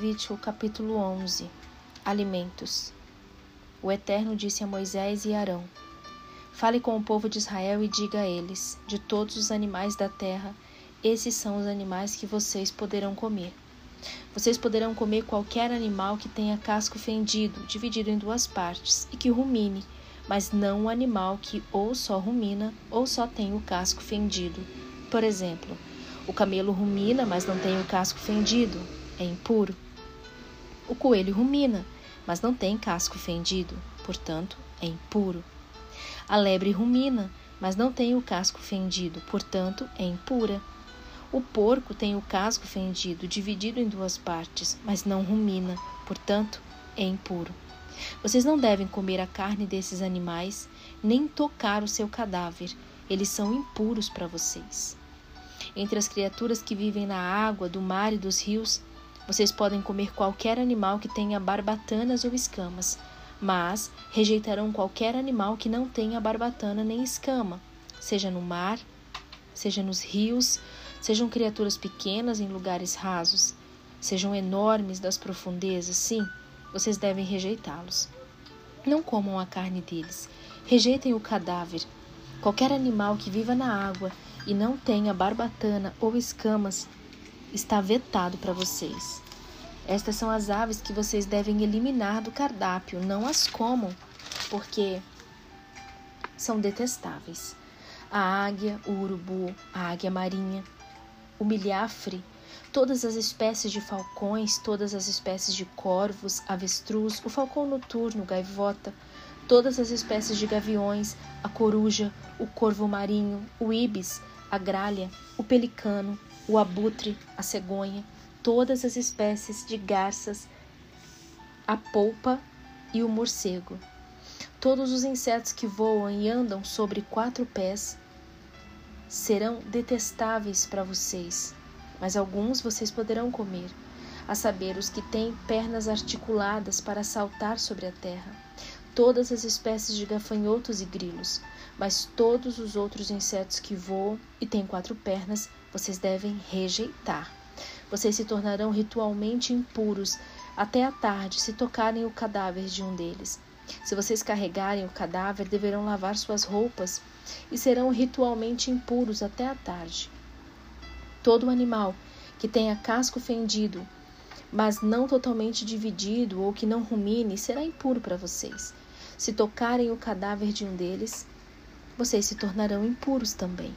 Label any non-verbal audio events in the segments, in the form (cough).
Levítico capítulo 11 Alimentos O Eterno disse a Moisés e Arão: Fale com o povo de Israel e diga a eles: De todos os animais da terra, esses são os animais que vocês poderão comer. Vocês poderão comer qualquer animal que tenha casco fendido, dividido em duas partes, e que rumine, mas não o animal que ou só rumina ou só tem o casco fendido. Por exemplo, o camelo rumina, mas não tem o casco fendido, é impuro. O coelho rumina, mas não tem casco fendido, portanto, é impuro. A lebre rumina, mas não tem o casco fendido, portanto, é impura. O porco tem o casco fendido, dividido em duas partes, mas não rumina, portanto, é impuro. Vocês não devem comer a carne desses animais, nem tocar o seu cadáver, eles são impuros para vocês. Entre as criaturas que vivem na água, do mar e dos rios, vocês podem comer qualquer animal que tenha barbatanas ou escamas, mas rejeitarão qualquer animal que não tenha barbatana nem escama, seja no mar, seja nos rios, sejam criaturas pequenas em lugares rasos, sejam enormes das profundezas, sim, vocês devem rejeitá-los. Não comam a carne deles, rejeitem o cadáver. Qualquer animal que viva na água e não tenha barbatana ou escamas está vetado para vocês. Estas são as aves que vocês devem eliminar do cardápio, não as comam, porque são detestáveis. A águia, o urubu, a águia marinha, o milhafre, todas as espécies de falcões, todas as espécies de corvos, avestruz, o falcão noturno, gaivota, todas as espécies de gaviões, a coruja, o corvo marinho, o ibis, a gralha, o pelicano, o abutre, a cegonha, todas as espécies de garças, a polpa e o morcego. Todos os insetos que voam e andam sobre quatro pés serão detestáveis para vocês, mas alguns vocês poderão comer, a saber, os que têm pernas articuladas para saltar sobre a terra, todas as espécies de gafanhotos e grilos, mas todos os outros insetos que voam e têm quatro pernas vocês devem rejeitar. Vocês se tornarão ritualmente impuros até a tarde se tocarem o cadáver de um deles. Se vocês carregarem o cadáver, deverão lavar suas roupas e serão ritualmente impuros até a tarde. Todo animal que tenha casco fendido, mas não totalmente dividido ou que não rumine, será impuro para vocês. Se tocarem o cadáver de um deles, vocês se tornarão impuros também.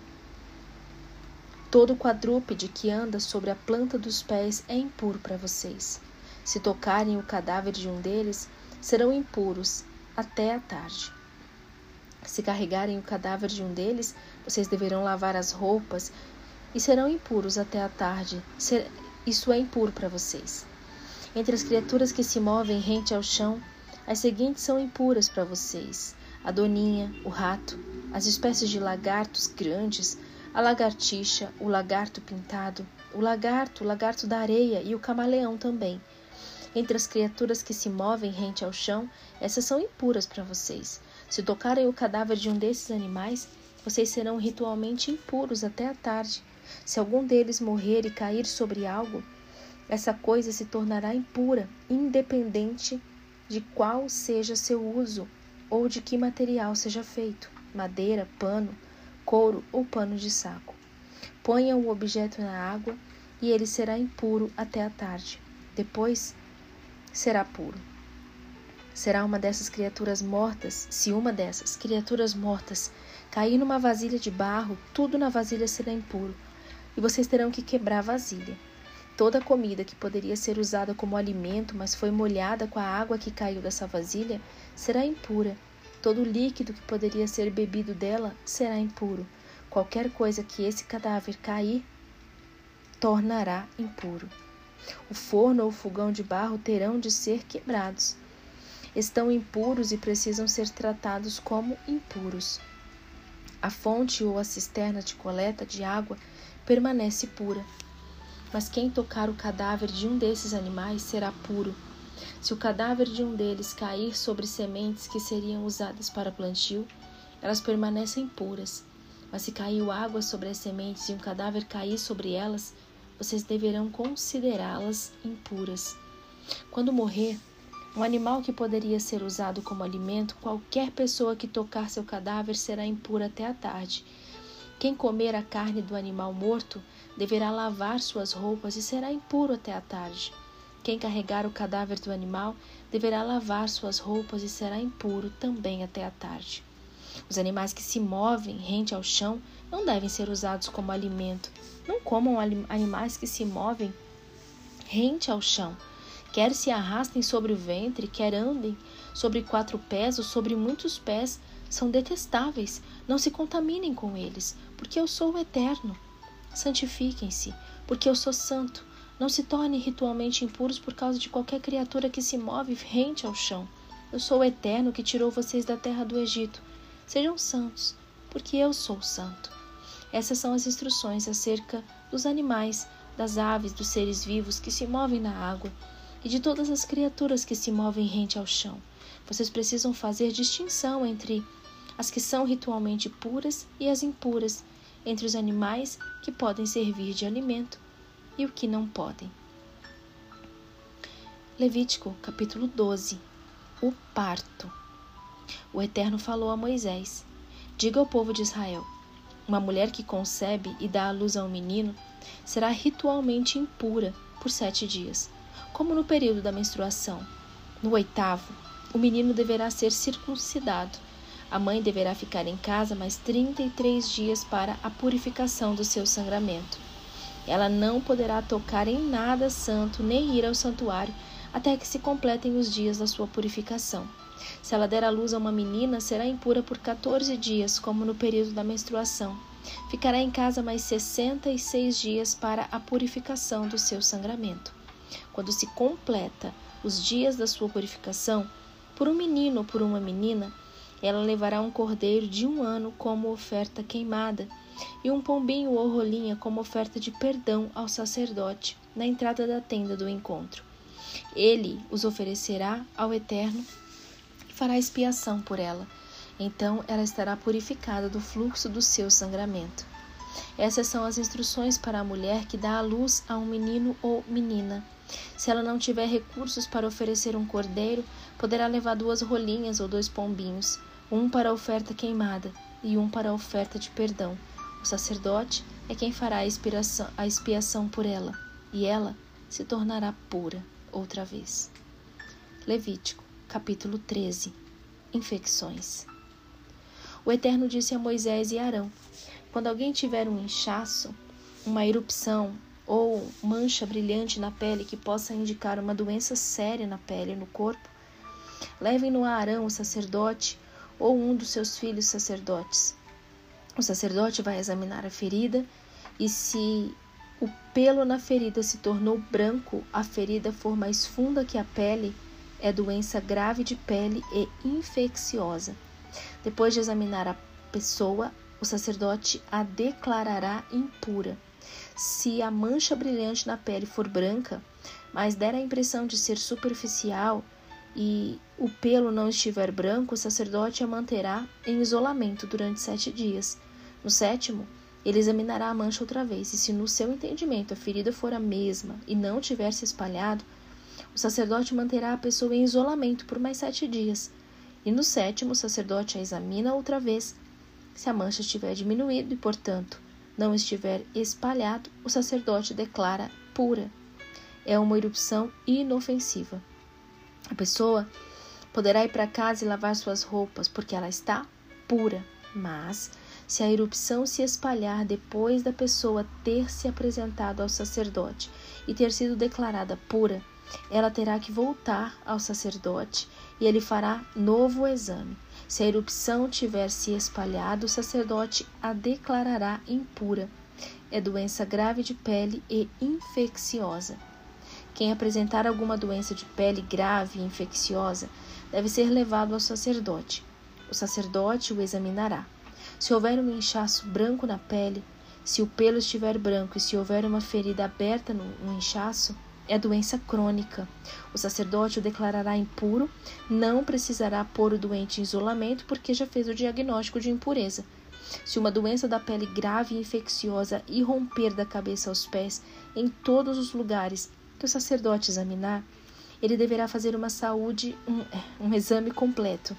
Todo quadrúpede que anda sobre a planta dos pés é impuro para vocês. Se tocarem o cadáver de um deles, serão impuros até a tarde. Se carregarem o cadáver de um deles, vocês deverão lavar as roupas e serão impuros até a tarde. Isso é impuro para vocês. Entre as criaturas que se movem rente ao chão, as seguintes são impuras para vocês: a doninha, o rato, as espécies de lagartos grandes, a lagartixa, o lagarto pintado, o lagarto, o lagarto da areia e o camaleão também. Entre as criaturas que se movem rente ao chão, essas são impuras para vocês. Se tocarem o cadáver de um desses animais, vocês serão ritualmente impuros até a tarde. Se algum deles morrer e cair sobre algo, essa coisa se tornará impura, independente de qual seja seu uso ou de que material seja feito madeira, pano, couro ou pano de saco. Ponha o objeto na água e ele será impuro até a tarde. Depois será puro. Será uma dessas criaturas mortas, se uma dessas criaturas mortas cair numa vasilha de barro, tudo na vasilha será impuro, e vocês terão que quebrar a vasilha. Toda a comida que poderia ser usada como alimento, mas foi molhada com a água que caiu dessa vasilha, será impura Todo líquido que poderia ser bebido dela será impuro. Qualquer coisa que esse cadáver cair tornará impuro. O forno ou o fogão de barro terão de ser quebrados. Estão impuros e precisam ser tratados como impuros. A fonte ou a cisterna de coleta de água permanece pura. Mas quem tocar o cadáver de um desses animais será puro se o cadáver de um deles cair sobre sementes que seriam usadas para plantio, elas permanecem puras. Mas se caiu água sobre as sementes e um cadáver cair sobre elas, vocês deverão considerá-las impuras. Quando morrer, um animal que poderia ser usado como alimento, qualquer pessoa que tocar seu cadáver será impura até a tarde. Quem comer a carne do animal morto deverá lavar suas roupas e será impuro até a tarde. Quem carregar o cadáver do animal deverá lavar suas roupas e será impuro também até a tarde. Os animais que se movem rente ao chão não devem ser usados como alimento. Não comam animais que se movem rente ao chão, quer se arrastem sobre o ventre, quer andem sobre quatro pés ou sobre muitos pés, são detestáveis. Não se contaminem com eles, porque eu sou o eterno. Santifiquem-se, porque eu sou santo. Não se tornem ritualmente impuros por causa de qualquer criatura que se move rente ao chão. Eu sou o Eterno que tirou vocês da terra do Egito. Sejam santos, porque eu sou santo. Essas são as instruções acerca dos animais, das aves, dos seres vivos que se movem na água e de todas as criaturas que se movem rente ao chão. Vocês precisam fazer distinção entre as que são ritualmente puras e as impuras, entre os animais que podem servir de alimento e o que não podem. Levítico capítulo 12 O parto. O Eterno falou a Moisés: Diga ao povo de Israel: Uma mulher que concebe e dá à luz a um menino será ritualmente impura por sete dias, como no período da menstruação. No oitavo, o menino deverá ser circuncidado. A mãe deverá ficar em casa mais 33 dias para a purificação do seu sangramento. Ela não poderá tocar em nada santo nem ir ao santuário até que se completem os dias da sua purificação. Se ela der à luz a uma menina, será impura por 14 dias, como no período da menstruação. Ficará em casa mais 66 dias para a purificação do seu sangramento. Quando se completa os dias da sua purificação, por um menino ou por uma menina, ela levará um cordeiro de um ano como oferta queimada e um pombinho ou rolinha como oferta de perdão ao sacerdote na entrada da tenda do encontro. Ele os oferecerá ao Eterno e fará expiação por ela. Então ela estará purificada do fluxo do seu sangramento. Essas são as instruções para a mulher que dá à luz a um menino ou menina. Se ela não tiver recursos para oferecer um cordeiro, poderá levar duas rolinhas ou dois pombinhos, um para a oferta queimada e um para a oferta de perdão. O sacerdote é quem fará a, expiação, a expiação por ela, e ela se tornará pura outra vez. Levítico, capítulo 13 Infecções O Eterno disse a Moisés e Arão: Quando alguém tiver um inchaço, uma erupção ou mancha brilhante na pele que possa indicar uma doença séria na pele e no corpo, levem-no a Arão, o sacerdote, ou um dos seus filhos sacerdotes. O sacerdote vai examinar a ferida e se o pelo na ferida se tornou branco, a ferida for mais funda que a pele, é doença grave de pele e infecciosa. Depois de examinar a pessoa, o sacerdote a declarará impura. Se a mancha brilhante na pele for branca, mas der a impressão de ser superficial e o pelo não estiver branco, o sacerdote a manterá em isolamento durante sete dias. No sétimo, ele examinará a mancha outra vez, e se no seu entendimento a ferida for a mesma e não tiver se espalhado, o sacerdote manterá a pessoa em isolamento por mais sete dias. E no sétimo, o sacerdote a examina outra vez. Se a mancha estiver diminuído e, portanto, não estiver espalhado, o sacerdote declara pura. É uma erupção inofensiva. A pessoa poderá ir para casa e lavar suas roupas, porque ela está pura, mas se a erupção se espalhar depois da pessoa ter se apresentado ao sacerdote e ter sido declarada pura, ela terá que voltar ao sacerdote e ele fará novo exame. Se a erupção tiver se espalhado, o sacerdote a declarará impura. É doença grave de pele e infecciosa. Quem apresentar alguma doença de pele grave e infecciosa deve ser levado ao sacerdote. O sacerdote o examinará. Se houver um inchaço branco na pele, se o pelo estiver branco e se houver uma ferida aberta no, inchaço, é doença crônica. O sacerdote o declarará impuro, não precisará pôr o doente em isolamento porque já fez o diagnóstico de impureza. Se uma doença da pele grave e infecciosa irromper da cabeça aos pés em todos os lugares que o sacerdote examinar, ele deverá fazer uma saúde, um, é, um exame completo.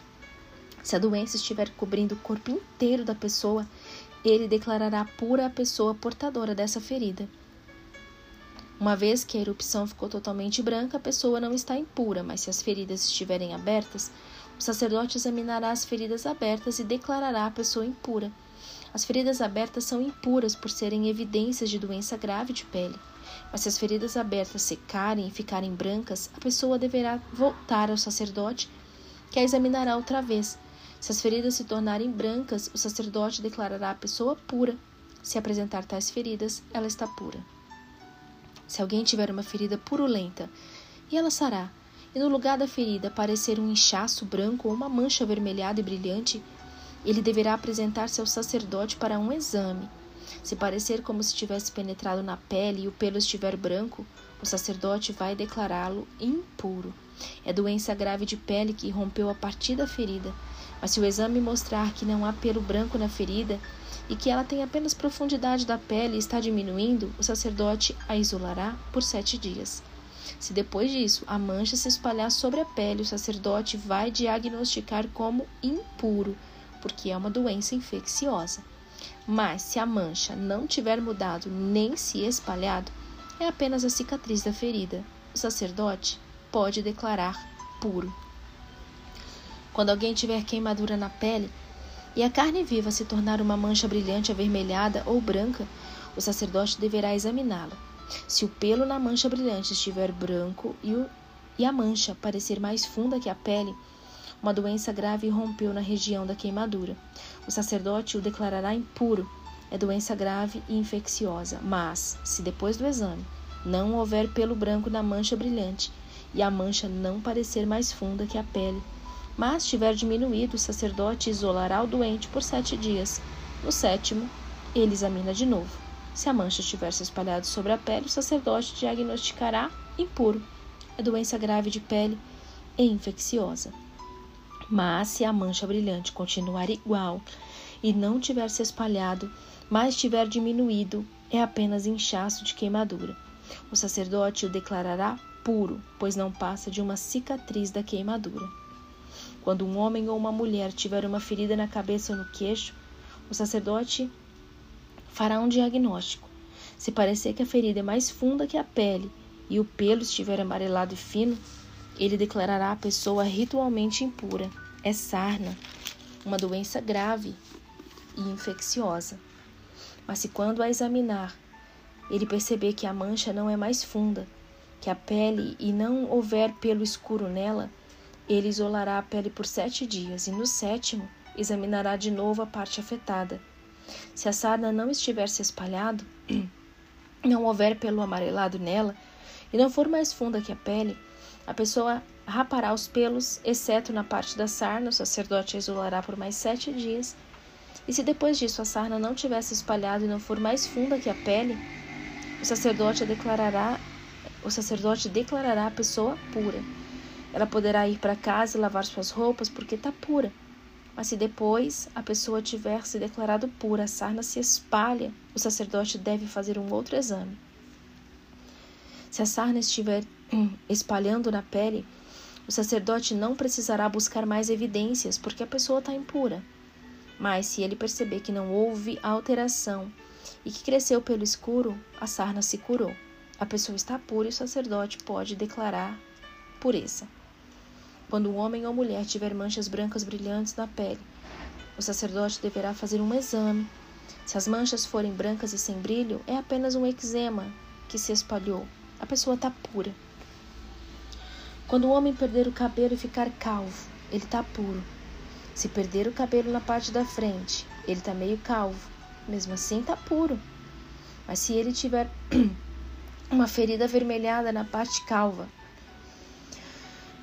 Se a doença estiver cobrindo o corpo inteiro da pessoa, ele declarará pura a pessoa portadora dessa ferida. Uma vez que a erupção ficou totalmente branca, a pessoa não está impura, mas se as feridas estiverem abertas, o sacerdote examinará as feridas abertas e declarará a pessoa impura. As feridas abertas são impuras por serem evidências de doença grave de pele. Mas se as feridas abertas secarem e ficarem brancas, a pessoa deverá voltar ao sacerdote, que a examinará outra vez. Se as feridas se tornarem brancas, o sacerdote declarará a pessoa pura. Se apresentar tais feridas, ela está pura. Se alguém tiver uma ferida purulenta, e ela sará, e no lugar da ferida aparecer um inchaço branco ou uma mancha avermelhada e brilhante, ele deverá apresentar-se ao sacerdote para um exame. Se parecer como se tivesse penetrado na pele e o pelo estiver branco, o sacerdote vai declará-lo impuro. É doença grave de pele que rompeu a partir da ferida. Mas se o exame mostrar que não há pelo branco na ferida e que ela tem apenas profundidade da pele e está diminuindo, o sacerdote a isolará por sete dias. Se depois disso a mancha se espalhar sobre a pele, o sacerdote vai diagnosticar como impuro, porque é uma doença infecciosa. Mas se a mancha não tiver mudado nem se espalhado, é apenas a cicatriz da ferida. O sacerdote pode declarar puro. Quando alguém tiver queimadura na pele e a carne viva se tornar uma mancha brilhante avermelhada ou branca, o sacerdote deverá examiná-la. Se o pelo na mancha brilhante estiver branco e, o, e a mancha parecer mais funda que a pele, uma doença grave rompeu na região da queimadura. O sacerdote o declarará impuro. É doença grave e infecciosa. Mas, se depois do exame não houver pelo branco na mancha brilhante e a mancha não parecer mais funda que a pele, mas tiver diminuído, o sacerdote isolará o doente por sete dias. No sétimo, ele examina de novo. Se a mancha estiver se espalhada sobre a pele, o sacerdote diagnosticará impuro. É doença grave de pele e infecciosa. Mas se a mancha brilhante continuar igual e não tiver se espalhado, mas tiver diminuído, é apenas inchaço de queimadura. O sacerdote o declarará puro, pois não passa de uma cicatriz da queimadura. Quando um homem ou uma mulher tiver uma ferida na cabeça ou no queixo, o sacerdote fará um diagnóstico. Se parecer que a ferida é mais funda que a pele e o pelo estiver amarelado e fino, ele declarará a pessoa ritualmente impura. É sarna, uma doença grave e infecciosa. Mas se quando a examinar, ele perceber que a mancha não é mais funda que a pele e não houver pelo escuro nela, ele isolará a pele por sete dias e no sétimo examinará de novo a parte afetada. Se a sarna não estiver se espalhado, (clears throat) não houver pelo amarelado nela e não for mais funda que a pele, a pessoa rapará os pelos, exceto na parte da sarna, o sacerdote a isolará por mais sete dias. E se depois disso a sarna não tivesse espalhado e não for mais funda que a pele, o sacerdote declarará, o sacerdote declarará a pessoa pura. Ela poderá ir para casa e lavar suas roupas porque está pura. Mas se depois a pessoa tiver se declarado pura, a sarna se espalha, o sacerdote deve fazer um outro exame. Se a sarna estiver espalhando na pele, o sacerdote não precisará buscar mais evidências, porque a pessoa está impura. Mas se ele perceber que não houve alteração e que cresceu pelo escuro, a sarna se curou. A pessoa está pura e o sacerdote pode declarar pureza. Quando um homem ou mulher tiver manchas brancas brilhantes na pele, o sacerdote deverá fazer um exame. Se as manchas forem brancas e sem brilho, é apenas um eczema que se espalhou. A pessoa está pura. Quando o homem perder o cabelo e ficar calvo, ele está puro. Se perder o cabelo na parte da frente, ele está meio calvo. Mesmo assim, está puro. Mas se ele tiver (clears throat) uma ferida avermelhada na parte calva,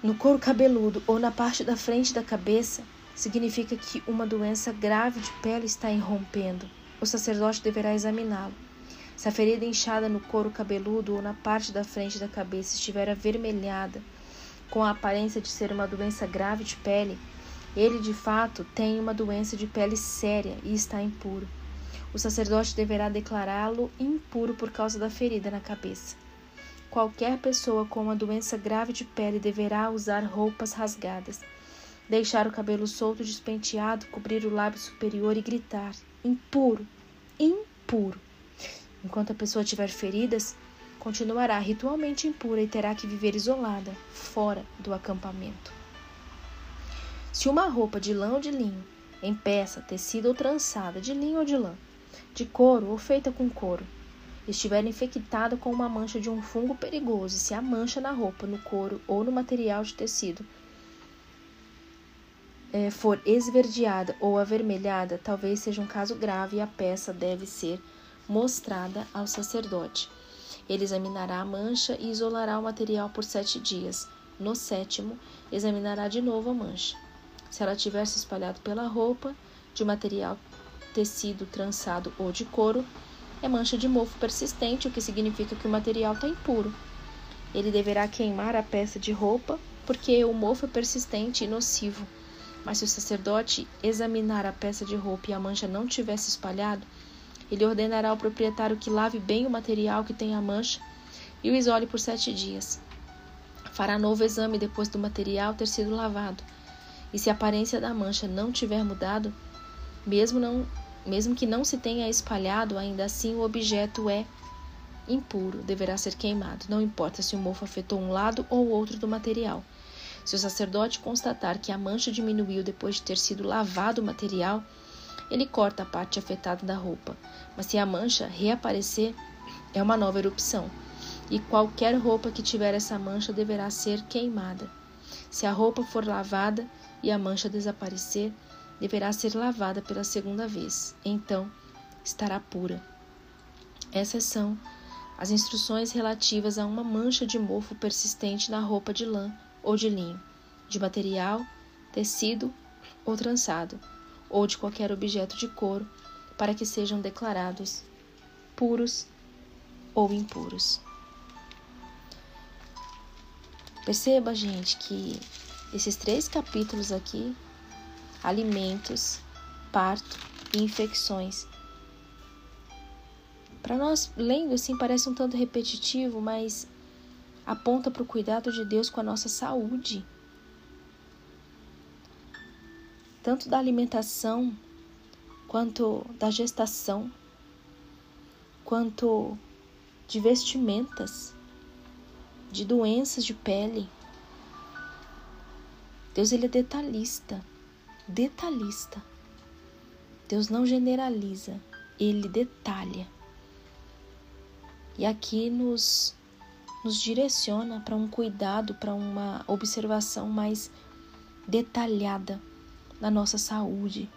no couro cabeludo ou na parte da frente da cabeça, significa que uma doença grave de pele está irrompendo. O sacerdote deverá examiná-lo. Se a ferida inchada no couro cabeludo ou na parte da frente da cabeça estiver avermelhada, com a aparência de ser uma doença grave de pele, ele de fato tem uma doença de pele séria e está impuro. O sacerdote deverá declará-lo impuro por causa da ferida na cabeça. Qualquer pessoa com uma doença grave de pele deverá usar roupas rasgadas, deixar o cabelo solto despenteado, cobrir o lábio superior e gritar: impuro, impuro. Enquanto a pessoa tiver feridas, continuará ritualmente impura e terá que viver isolada, fora do acampamento. Se uma roupa de lã ou de linho, em peça, tecida ou trançada, de linho ou de lã, de couro ou feita com couro, estiver infectada com uma mancha de um fungo perigoso, e se a mancha na roupa, no couro ou no material de tecido é, for esverdeada ou avermelhada, talvez seja um caso grave e a peça deve ser mostrada ao sacerdote. Ele examinará a mancha e isolará o material por sete dias. No sétimo, examinará de novo a mancha. Se ela tiver se espalhado pela roupa, de material tecido, trançado ou de couro, é mancha de mofo persistente, o que significa que o material está impuro. Ele deverá queimar a peça de roupa, porque o mofo é persistente e nocivo. Mas se o sacerdote examinar a peça de roupa e a mancha não tivesse espalhado, ele ordenará ao proprietário que lave bem o material que tem a mancha e o isole por sete dias. Fará novo exame depois do material ter sido lavado. E se a aparência da mancha não tiver mudado, mesmo, não, mesmo que não se tenha espalhado, ainda assim o objeto é impuro, deverá ser queimado, não importa se o mofo afetou um lado ou outro do material. Se o sacerdote constatar que a mancha diminuiu depois de ter sido lavado o material, ele corta a parte afetada da roupa. Mas se a mancha reaparecer, é uma nova erupção. E qualquer roupa que tiver essa mancha deverá ser queimada. Se a roupa for lavada e a mancha desaparecer, deverá ser lavada pela segunda vez. Então estará pura. Essas são as instruções relativas a uma mancha de mofo persistente na roupa de lã ou de linho, de material, tecido ou trançado, ou de qualquer objeto de couro, para que sejam declarados puros ou impuros. Perceba, gente, que esses três capítulos aqui, alimentos, parto e infecções, para nós lendo assim parece um tanto repetitivo, mas aponta para o cuidado de Deus com a nossa saúde. Tanto da alimentação, quanto da gestação, quanto de vestimentas, de doenças de pele. Deus ele é detalhista, detalhista. Deus não generaliza, ele detalha. E aqui nos nos direciona para um cuidado, para uma observação mais detalhada na nossa saúde,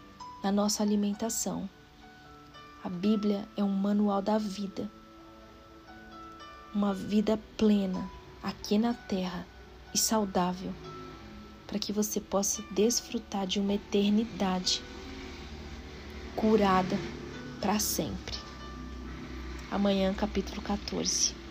na nossa alimentação. A Bíblia é um manual da vida, uma vida plena aqui na terra e saudável, para que você possa desfrutar de uma eternidade curada para sempre. Amanhã, capítulo 14.